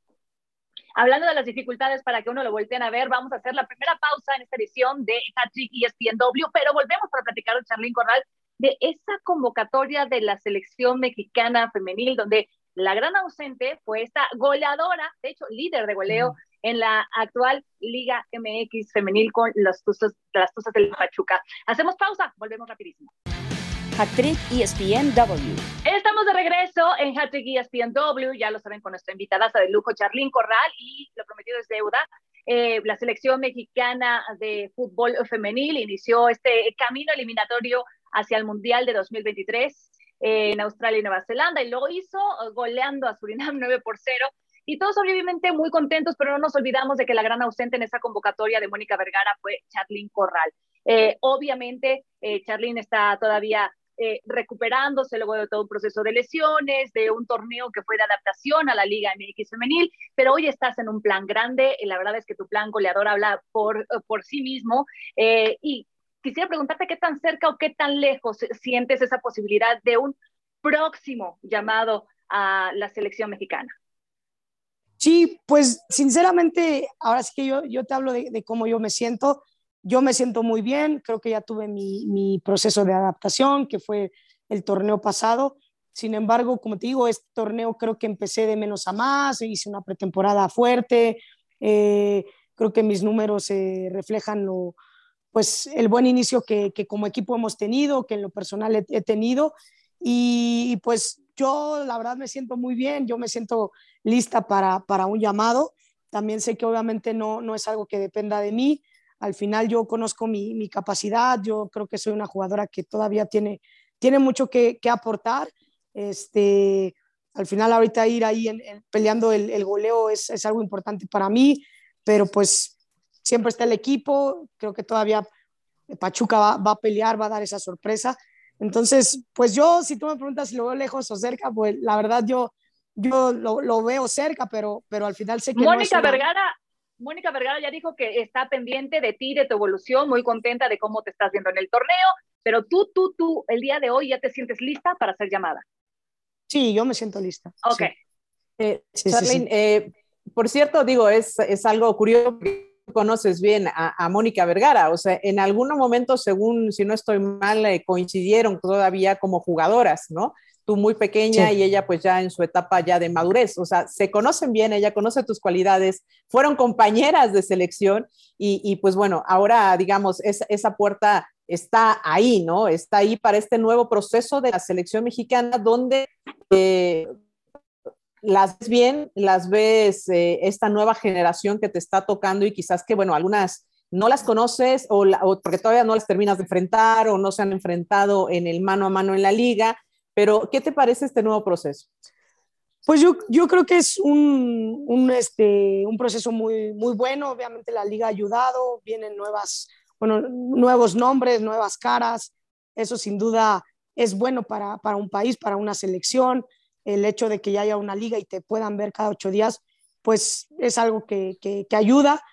Hablando de las dificultades para que uno lo volteen a ver, vamos a hacer la primera pausa en esta edición de Hattrick ESPNW, pero volvemos para platicar con Charlín Corral de esa convocatoria de la selección mexicana femenil, donde la gran ausente fue esta goleadora, de hecho líder de goleo en la actual Liga MX femenil con las Tuzas, las Tuzas del Pachuca. Hacemos pausa, volvemos rapidísimo. Hattrick ESPNW. Estamos de regreso en Hattrick ESPNW, ya lo saben con nuestra invitada de lujo, Charlín Corral, y lo prometido es deuda. Eh, la selección mexicana de fútbol femenil inició este camino eliminatorio hacia el Mundial de 2023 en Australia y Nueva Zelanda, y lo hizo goleando a Surinam 9 por 0 y todos obviamente muy contentos, pero no nos olvidamos de que la gran ausente en esa convocatoria de Mónica Vergara fue Charlín Corral. Eh, obviamente, eh, Charlín está todavía eh, recuperándose luego de todo un proceso de lesiones, de un torneo que fue de adaptación a la Liga MX femenil, pero hoy estás en un plan grande, y la verdad es que tu plan goleador habla por, por sí mismo. Eh, y quisiera preguntarte qué tan cerca o qué tan lejos sientes esa posibilidad de un próximo llamado a la selección mexicana. Sí, pues sinceramente, ahora sí que yo, yo te hablo de, cómo yo me siento. Yo me siento muy bien, creo que ya tuve mi, proceso de adaptación, que fue el torneo pasado. Sin embargo, como te digo, este torneo creo que empecé de menos a más, hice una pretemporada fuerte, eh, creo que mis números eh, reflejan lo, pues, el buen inicio que, como equipo hemos tenido, que en lo personal he, tenido. Y, pues yo la verdad me siento muy bien, yo me siento lista para, para un llamado. También sé que obviamente no, no es algo que dependa de mí, al final yo conozco mi, capacidad, yo creo que soy una jugadora que todavía tiene, tiene mucho que, aportar. Este, al final ahorita ir ahí peleando el, goleo es, es, algo importante para mí, pero pues siempre está el equipo, creo que todavía Pachuca va, va, a pelear, va a dar esa sorpresa. Entonces, pues yo, si tú me preguntas si lo veo lejos o cerca, pues la verdad yo, yo lo, lo veo cerca, pero, pero al final sé que... Mónica no Vergara, Mónica Vergara ya dijo que está pendiente de ti, de tu evolución, muy contenta de cómo te estás viendo en el torneo, pero tú, tú, tú, el día de hoy ya te sientes lista para ser llamada. Sí, yo me siento lista. Ok. Eh, eh, por cierto, digo, es, es algo curioso conoces bien a, Mónica Vergara, o sea, en algún momento, según, si no estoy mal, eh, coincidieron todavía como jugadoras, ¿no? tú muy pequeña y ella pues ya en su etapa ya de madurez, o sea, se conocen bien, ella conoce tus cualidades, fueron compañeras de selección y, pues bueno, ahora digamos, esa puerta está ahí, ¿no? Está ahí para este nuevo proceso de la selección mexicana donde eh, las ves bien, las ves eh, esta nueva generación que te está tocando y quizás que, bueno, algunas no las conoces o, porque todavía no las terminas de enfrentar o no se han enfrentado en el mano a mano en la liga, pero ¿qué te parece este nuevo proceso? Pues yo, yo creo que es un, un, este, un proceso muy, muy bueno, obviamente la liga ha ayudado, vienen nuevas bueno, nuevos nombres, nuevas caras. Eso sin duda es bueno para, para un país, para una selección. El hecho de que ya haya una liga y te puedan ver cada ocho días, pues es algo que, que, ayuda.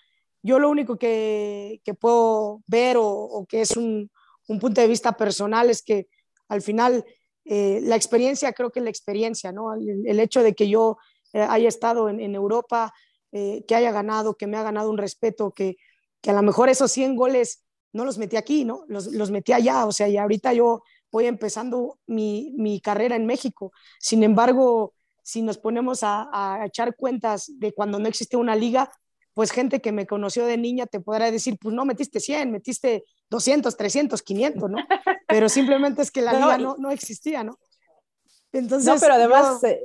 Yo lo único que, que puedo ver o, que es un, un, punto de vista personal es que al final eh, la experiencia, creo que la experiencia, ¿no? El, hecho de que yo eh, haya estado en, en Europa, eh, que haya ganado, que me ha ganado un respeto, que, que a lo mejor esos 100 goles no los metí aquí, ¿no? Los, los metí allá, o sea, y ahorita yo voy empezando mi, mi carrera en México. Sin embargo, si nos ponemos a, a, echar cuentas de cuando no existía una liga, pues gente que me conoció de niña te podrá decir, pues no metiste 100, metiste 200, 300, 500, ¿no? Pero simplemente es que la liga no, no existía, ¿no? Entonces, no, pero además, eh,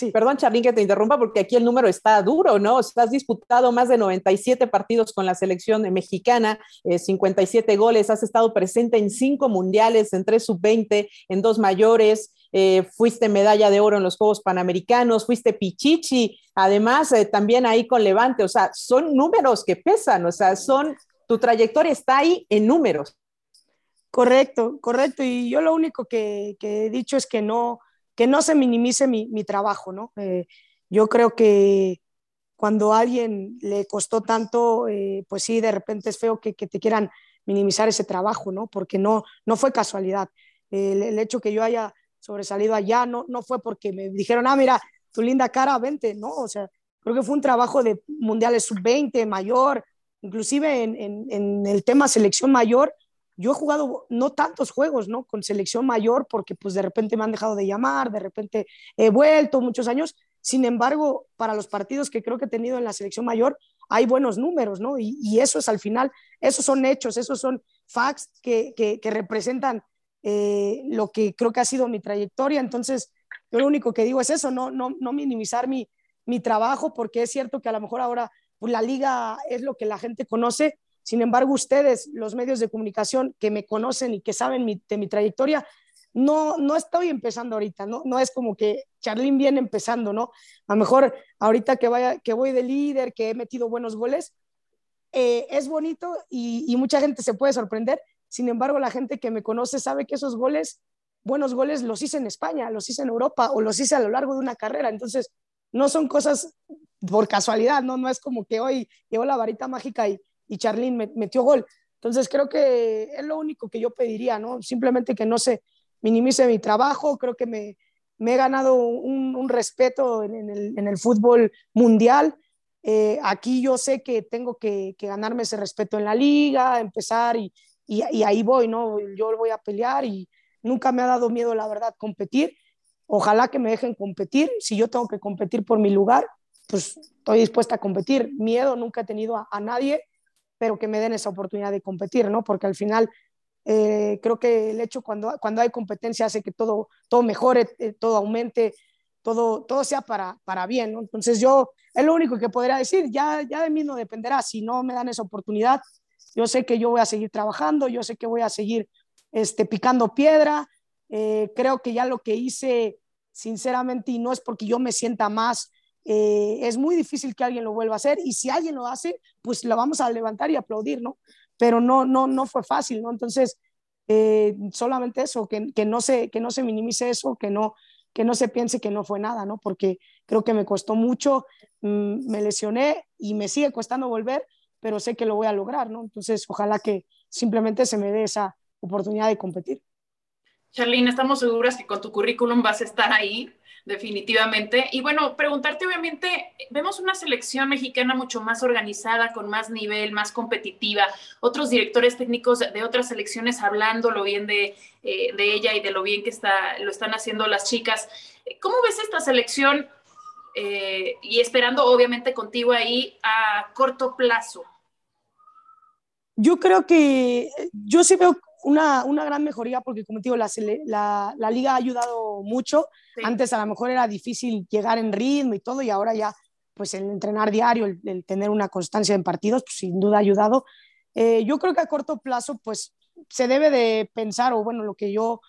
Sí. Perdón, Charlín, que te interrumpa, porque aquí el número está duro, ¿no? has disputado más de 97 partidos con la selección mexicana, 57 eh, goles, has estado presente en cinco mundiales, en tres sub-20, en dos mayores, eh, fuiste medalla de oro en los Juegos Panamericanos, fuiste pichichi, además eh, también ahí con Levante, o sea, son números que pesan, o sea, son, tu trayectoria está ahí en números. Correcto, correcto, y yo lo único que, que he dicho es que no que no se minimice mi, mi trabajo, ¿no? Eh, yo creo que cuando alguien le costó tanto, eh, pues sí, de repente es feo que, que, te quieran minimizar ese trabajo, ¿no? Porque no, no fue casualidad. El, hecho que yo haya sobresalido allá no, no fue porque me dijeron, ah, mira, tu linda cara, vente, ¿no? O sea, creo que fue un trabajo de mundiales sub-20, mayor, inclusive en, en, el tema selección mayor, yo he jugado no tantos juegos, ¿no? Con selección mayor, porque pues de repente me han dejado de llamar, de repente he vuelto muchos años. Sin embargo, para los partidos que creo que he tenido en la selección mayor, hay buenos números, ¿no? Y, eso es al final, esos son hechos, esos son facts que, que, representan eh, lo que creo que ha sido mi trayectoria. Entonces, lo único que digo es eso, no, no, no minimizar mi, mi trabajo, porque es cierto que a lo mejor ahora pues, la liga es lo que la gente conoce, sin embargo, ustedes, los medios de comunicación que me conocen y que saben mi, de mi trayectoria, no, no estoy empezando ahorita, ¿no? No es como que Charlín viene empezando, ¿no? A lo mejor ahorita que, vaya, que voy de líder, que he metido buenos goles, eh, es bonito y, y, mucha gente se puede sorprender. Sin embargo, la gente que me conoce sabe que esos goles, buenos goles, los hice en España, los hice en Europa o los hice a lo largo de una carrera. Entonces, no son cosas por casualidad, ¿no? No es como que hoy llevo la varita mágica y, y Charlín metió gol. Entonces creo que es lo único que yo pediría, ¿no? Simplemente que no se minimice mi trabajo, creo que me, me he ganado un, un respeto en, el, en, el, fútbol mundial. Eh, aquí yo sé que tengo que, que, ganarme ese respeto en la liga, empezar y, y, y, ahí voy, ¿no? Yo voy a pelear y nunca me ha dado miedo, la verdad, competir. Ojalá que me dejen competir. Si yo tengo que competir por mi lugar, pues estoy dispuesta a competir. Miedo nunca he tenido a, a nadie pero que me den esa oportunidad de competir, ¿no? Porque al final eh, creo que el hecho cuando, cuando hay competencia hace que todo, todo mejore, eh, todo aumente, todo, todo sea para, para bien. Entonces yo, es lo único que podría decir, ya, ya de mí no dependerá, si no me dan esa oportunidad, yo sé que yo voy a seguir trabajando, yo sé que voy a seguir este, picando piedra, eh, creo que ya lo que hice, sinceramente, y no es porque yo me sienta más eh, es muy difícil que alguien lo vuelva a hacer y si alguien lo hace, pues lo vamos a levantar y aplaudir, ¿no? Pero no, no, no fue fácil, ¿no? Entonces, eh, solamente eso, que, que, no se, que no se minimice eso, que no, que no se piense que no fue nada, ¿no? Porque creo que me costó mucho, mmm, me lesioné y me sigue costando volver, pero sé que lo voy a lograr, ¿no? Entonces, ojalá que simplemente se me dé esa oportunidad de competir. Charlene, estamos seguras que con tu currículum vas a estar ahí definitivamente. Y bueno, preguntarte, obviamente, vemos una selección mexicana mucho más organizada, con más nivel, más competitiva, otros directores técnicos de otras selecciones hablando lo bien de, eh, de ella y de lo bien que está, lo están haciendo las chicas. ¿Cómo ves esta selección? Eh, y esperando, obviamente, contigo ahí a corto plazo. Yo creo que yo sí veo una, una gran mejoría porque, como te digo, la, la, la liga ha ayudado mucho. Antes a lo mejor era difícil llegar en ritmo y todo y ahora ya pues el entrenar diario, el, tener una constancia en partidos, pues, sin duda ha ayudado. Eh, yo creo que a corto plazo pues se debe de pensar, o bueno, lo que yo,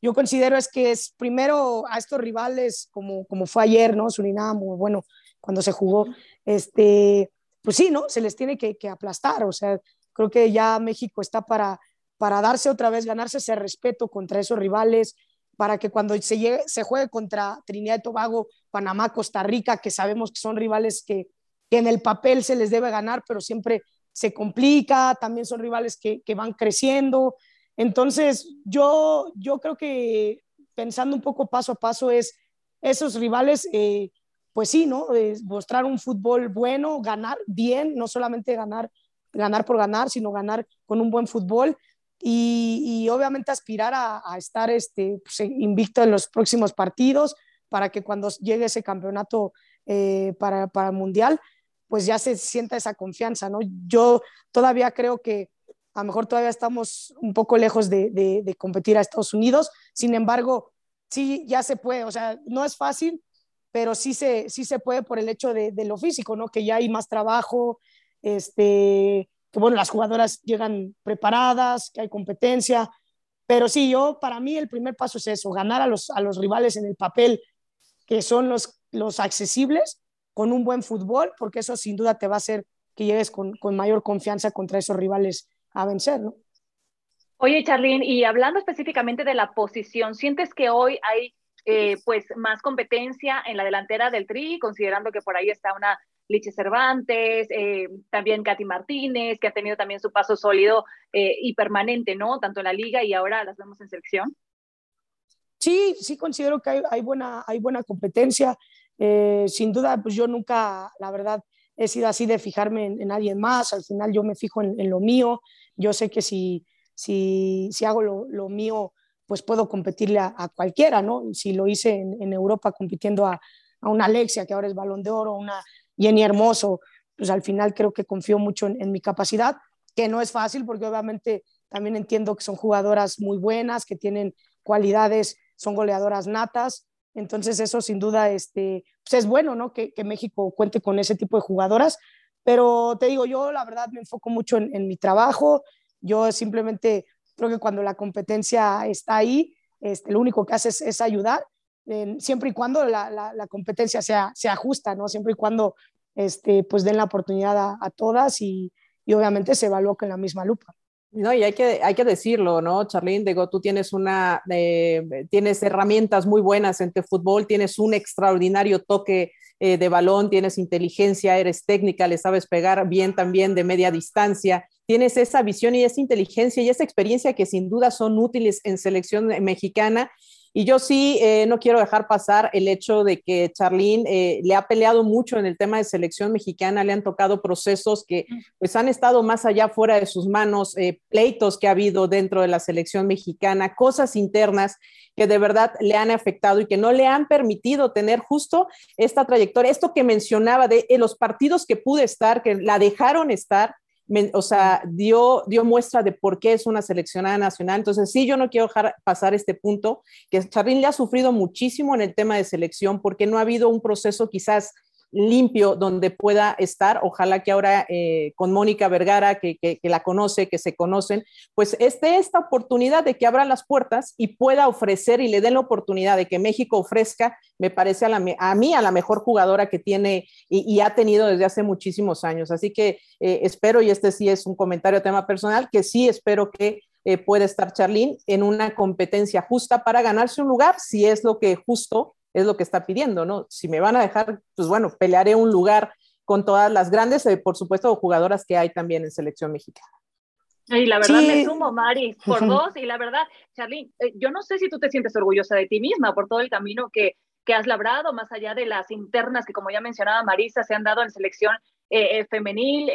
yo considero es que es primero a estos rivales como, como fue ayer, ¿no? Surinam, o bueno, cuando se jugó, este, pues sí, ¿no? Se les tiene que, que aplastar, o sea, Creo que ya México está para, para darse otra vez, ganarse ese respeto contra esos rivales, para que cuando se, juegue contra Trinidad y Tobago, Panamá, Costa Rica, que sabemos que son rivales que, en el papel se les debe ganar, pero siempre se complica, también son rivales que, van creciendo. Entonces, yo, yo creo que pensando un poco paso a paso es esos rivales, eh, pues sí, ¿no? mostrar un fútbol bueno, ganar bien, no solamente ganar ganar por ganar, sino ganar con un buen fútbol y, obviamente aspirar a, estar este, pues, invicto en los próximos partidos para que cuando llegue ese campeonato eh, para, para el Mundial, pues ya se sienta esa confianza, ¿no? Yo todavía creo que a lo mejor todavía estamos un poco lejos de, de, competir a Estados Unidos, sin embargo, sí, ya se puede, o sea, no es fácil, pero sí se, sí se puede por el hecho de, de lo físico, ¿no? Que ya hay más trabajo, este, bueno, las jugadoras llegan preparadas, que hay competencia, pero sí, yo, para mí el primer paso es eso, ganar a los, a los rivales en el papel, que son los, los accesibles, con un buen fútbol, porque eso sin duda te va a hacer que llegues con, con mayor confianza contra esos rivales a vencer, ¿no? Oye, Charlene, y hablando específicamente de la posición, ¿sientes que hoy hay eh, pues más competencia en la delantera del Tri, considerando que por ahí está una Liche Cervantes, eh, también Katy Martínez, que ha tenido también su paso sólido eh, y permanente, ¿no? Tanto en la liga y ahora las vemos en selección. Sí, sí considero que hay, buena, hay buena competencia. Eh, sin duda, pues yo nunca, la verdad, he sido así de fijarme en, nadie más. Al final yo me fijo en, lo mío. Yo sé que si, si, si hago lo, mío, pues puedo competirle a, cualquiera, ¿no? Si lo hice en, Europa compitiendo a, a, una Alexia, que ahora es balón de oro, una Jenny Hermoso, pues al final creo que confío mucho en, mi capacidad, que no es fácil porque obviamente también entiendo que son jugadoras muy buenas, que tienen cualidades, son goleadoras natas, entonces eso sin duda este, pues es bueno, ¿no? Que, México cuente con ese tipo de jugadoras, pero te digo, yo la verdad me enfoco mucho en, mi trabajo, yo simplemente creo que cuando la competencia está ahí, este, lo único que hace es ayudar siempre y cuando la, la, competencia sea, sea, justa, ¿no? Siempre y cuando este, pues den la oportunidad a, todas y, y, obviamente se evalúa con la misma lupa. No, y hay que, hay que decirlo, ¿no, Charlene? Digo, tú tienes una, eh, tienes herramientas muy buenas en tu fútbol, tienes un extraordinario toque eh, de balón, tienes inteligencia, eres técnica, le sabes pegar bien también de media distancia, tienes esa visión y esa inteligencia y esa experiencia que sin duda son útiles en selección mexicana y yo sí eh, no quiero dejar pasar el hecho de que Charlene eh, le ha peleado mucho en el tema de selección mexicana, le han tocado procesos que pues han estado más allá fuera de sus manos, eh, pleitos que ha habido dentro de la selección mexicana, cosas internas que de verdad le han afectado y que no le han permitido tener justo esta trayectoria, esto que mencionaba de los partidos que pude estar, que la dejaron estar, o sea, dio, dio muestra de por qué es una seleccionada nacional. Entonces, sí, yo no quiero dejar pasar este punto, que Charlín le ha sufrido muchísimo en el tema de selección porque no ha habido un proceso quizás limpio donde pueda estar. Ojalá que ahora eh, con Mónica Vergara, que, la conoce, que se conocen, pues esté esta oportunidad de que abra las puertas y pueda ofrecer y le den la oportunidad de que México ofrezca, me parece a, la, a mí, a la mejor jugadora que tiene y, ha tenido desde hace muchísimos años. Así que eh, espero, y este sí es un comentario a tema personal, que sí espero que eh, pueda estar Charlín en una competencia justa para ganarse un lugar, si es lo que justo es lo que está pidiendo, ¿no? Si me van a dejar, pues bueno, pelearé un lugar con todas las grandes, eh, por supuesto, jugadoras que hay también en selección mexicana. Y la verdad me sumo, Mari, por dos. Y la verdad, Charlene, eh, yo no sé si tú te sientes orgullosa de ti misma por todo el camino que, que has labrado, más allá de las internas que, como ya mencionaba Marisa, se han dado en selección eh, femenil,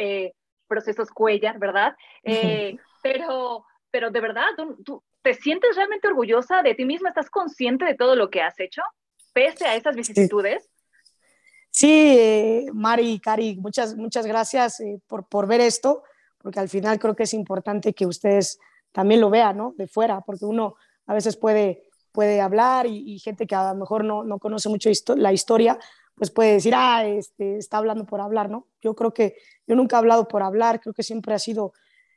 procesos Cuellar, ¿verdad? pero, pero de verdad, ¿tú, ¿tú, te sientes realmente orgullosa de ti misma? ¿Estás consciente de todo lo que has hecho? Pese a esas vicisitudes? Sí, eh, Mari y Cari, muchas, muchas gracias eh, por, por, ver esto, porque al final creo que es importante que ustedes también lo vean, ¿no? De fuera, porque uno a veces puede, puede hablar y, gente que a lo mejor no, no conoce mucho la historia, pues puede decir, ah, este, está hablando por hablar, ¿no? Yo creo que yo nunca he hablado por hablar, creo que siempre ha sido,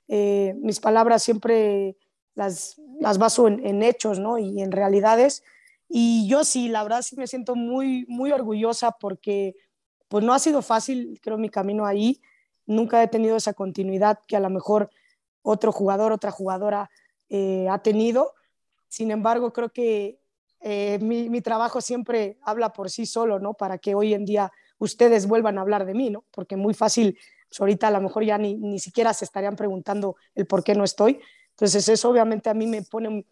eh, mis palabras siempre las, las baso en, en, hechos, ¿no? Y en realidades. Y yo sí, la verdad sí me siento muy, muy orgullosa porque pues no ha sido fácil, creo, mi camino ahí. Nunca he tenido esa continuidad que a lo mejor otro jugador, otra jugadora eh, ha tenido. Sin embargo, creo que eh, mi, trabajo siempre habla por sí solo, ¿no? Para que hoy en día ustedes vuelvan a hablar de mí, ¿no? Porque muy fácil, pues ahorita a lo mejor ya ni, ni siquiera se estarían preguntando el por qué no estoy. Entonces eso obviamente a mí me pone,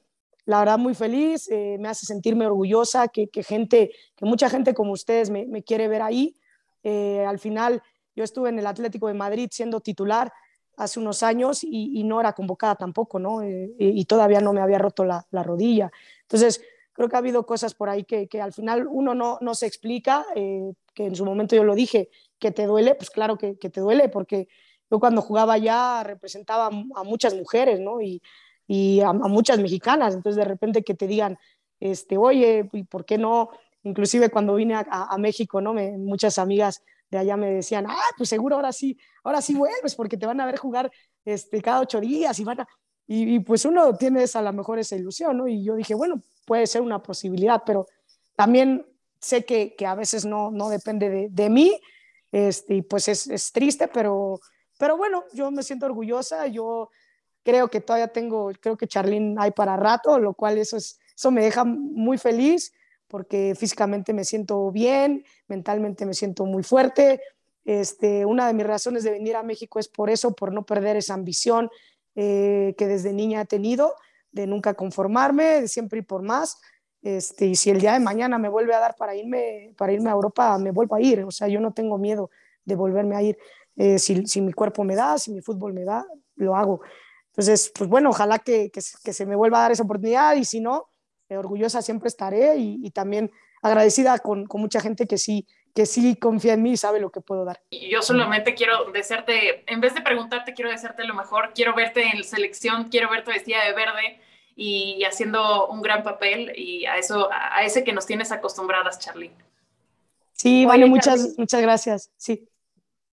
la verdad, muy feliz, eh, me hace sentirme orgullosa, que, que, gente, que mucha gente como ustedes me, quiere ver ahí. al final, yo estuve en el Atlético de Madrid siendo titular hace unos años y, no era convocada tampoco, ¿no? Eh, y, todavía no me había roto la, rodilla. Entonces, creo que ha habido cosas por ahí que, al final uno no, no se explica, eh, que en su momento yo lo dije, que te duele, pues claro que, te duele, porque yo cuando jugaba ya representaba a muchas mujeres, ¿no? Y, a, muchas mexicanas, entonces de repente que te digan, este, oye, ¿y por qué no? Inclusive cuando vine a, México, ¿no? muchas amigas de allá me decían, ah, pues seguro ahora sí, ahora sí vuelves porque te van a ver jugar este, cada ocho días y van a... Y, pues uno tiene esa, a lo mejor esa ilusión, ¿no? Y yo dije, bueno, puede ser una posibilidad, pero también sé que, que a veces no, no depende de, de mí, este, y pues es, es, triste, pero, pero bueno, yo me siento orgullosa, yo creo que todavía tengo, creo que Charlene hay para rato, lo cual eso, es, eso me deja muy feliz porque físicamente me siento bien, mentalmente me siento muy fuerte. Este, una de mis razones de venir a México es por eso, por no perder esa ambición eh, que desde niña he tenido, de nunca conformarme, de siempre ir por más. Este, y si el día de mañana me vuelve a dar para irme, para irme a Europa, me vuelvo a ir. O sea, yo no tengo miedo de volverme a ir. Eh, si, si, mi cuerpo me da, si mi fútbol me da, lo hago. Entonces, pues bueno, ojalá que, que, que se me vuelva a dar esa oportunidad y si no, eh, orgullosa siempre estaré y, también agradecida con, con, mucha gente que sí, que sí confía en mí y sabe lo que puedo dar. Yo solamente quiero desearte, en vez de preguntarte, quiero desearte lo mejor, quiero verte en selección, quiero verte vestida de verde y haciendo un gran papel y a eso, a ese que nos tienes acostumbradas, Charly. Sí, bueno, muchas, muchas gracias. Sí.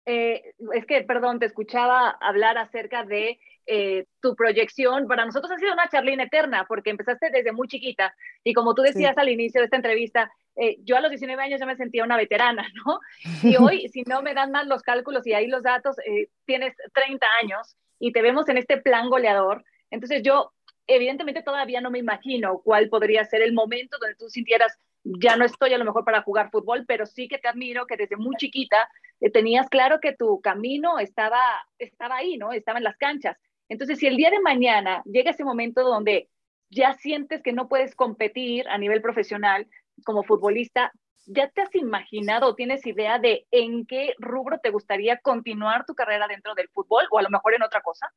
Eh, es que, perdón, te escuchaba hablar acerca de eh, tu proyección, para nosotros ha sido una charlina eterna, porque empezaste desde muy chiquita y como tú decías al inicio de esta entrevista, eh, yo a los 19 años ya me sentía una veterana, ¿no? Y hoy, si no me dan mal los cálculos y ahí los datos, eh, tienes 30 años y te vemos en este plan goleador. Entonces yo, evidentemente, todavía no me imagino cuál podría ser el momento donde tú sintieras, ya no estoy a lo mejor para jugar fútbol, pero sí que te admiro que desde muy chiquita tenías claro que tu camino estaba, estaba ahí, ¿no? Estaba en las canchas. Entonces, si el día de mañana llega ese momento donde ya sientes que no puedes competir a nivel profesional como futbolista, ¿ya te has imaginado o tienes idea de en qué rubro te gustaría continuar tu carrera dentro del fútbol o a lo mejor en otra cosa?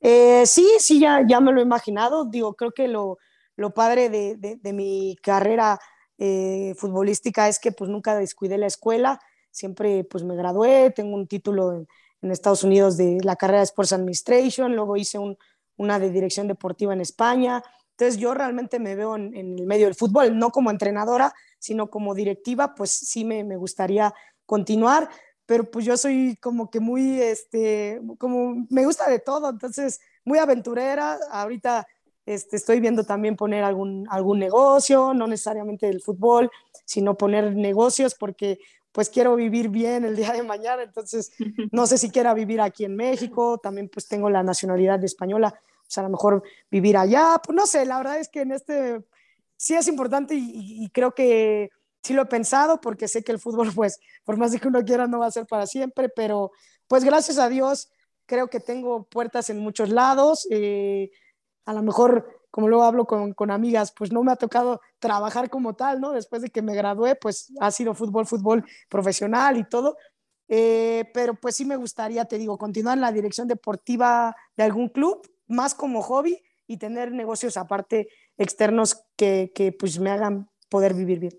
Eh, sí, sí, ya, ya me lo he imaginado. Digo, creo que lo, lo padre de, de, mi carrera eh, futbolística es que pues nunca descuidé la escuela, siempre pues me gradué, tengo un título en, en Estados Unidos de la carrera de Sports Administration, luego hice una de dirección deportiva en España. Entonces yo realmente me veo en, el medio del fútbol, no como entrenadora, sino como directiva, pues sí me, me, gustaría continuar, pero pues yo soy como que muy, este, como me gusta de todo, entonces muy aventurera. Ahorita este, estoy viendo también poner algún, algún negocio, no necesariamente del fútbol, sino poner negocios, porque pues quiero vivir bien el día de mañana, entonces no sé si quiera vivir aquí en México, también pues tengo la nacionalidad española, pues a lo mejor vivir allá, pues no sé, la verdad es que en este sí es importante y, creo que sí lo he pensado porque sé que el fútbol pues por más de que uno quiera no va a ser para siempre, pero pues gracias a Dios creo que tengo puertas en muchos lados, eh, a lo mejor como luego hablo con, con, amigas, pues no me ha tocado trabajar como tal, ¿no? Después de que me gradué, pues ha sido fútbol, fútbol profesional y todo. Eh, pero pues sí me gustaría, te digo, continuar en la dirección deportiva de algún club, más como hobby y tener negocios aparte externos que, que pues me hagan poder vivir bien.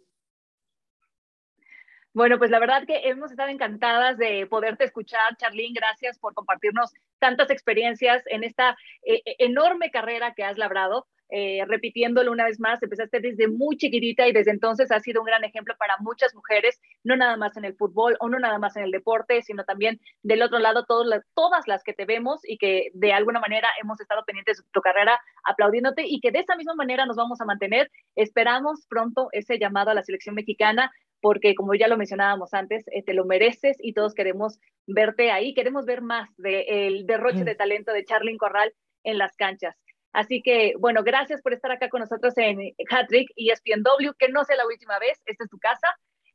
Bueno, pues la verdad que hemos estado encantadas de poderte escuchar, Charlene. Gracias por compartirnos tantas experiencias en esta eh, eh, enorme carrera que has labrado. Eh, repitiéndolo una vez más, empezaste desde muy chiquitita y desde entonces has sido un gran ejemplo para muchas mujeres, no nada más en el fútbol o no nada más en el deporte, sino también del otro lado, todas todas las que te vemos y que de alguna manera hemos estado pendientes de tu carrera aplaudiéndote y que de esa misma manera nos vamos a mantener. Esperamos pronto ese llamado a la selección mexicana porque como ya lo mencionábamos antes, eh, te lo mereces y todos queremos verte ahí, queremos ver más del derroche de talento de Charlyn Corral en las canchas. Así que, bueno, gracias por estar acá con nosotros en Hattrick y ESPNW, que no sea la última vez, esta es tu casa.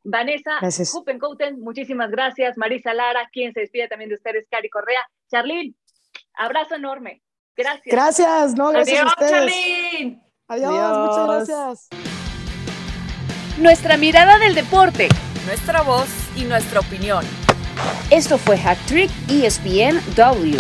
Vanessa Huppencouten, muchísimas gracias. Marisa Lara, quien se despide también de ustedes, Cari Correa. Charlyn, abrazo enorme. Gracias. Gracias, no, gracias Adiós, a ustedes. Charlyn. Adiós, Adiós. muchas gracias. Nuestra mirada del deporte, nuestra voz y nuestra opinión. Esto fue Hack Trick ESPN W.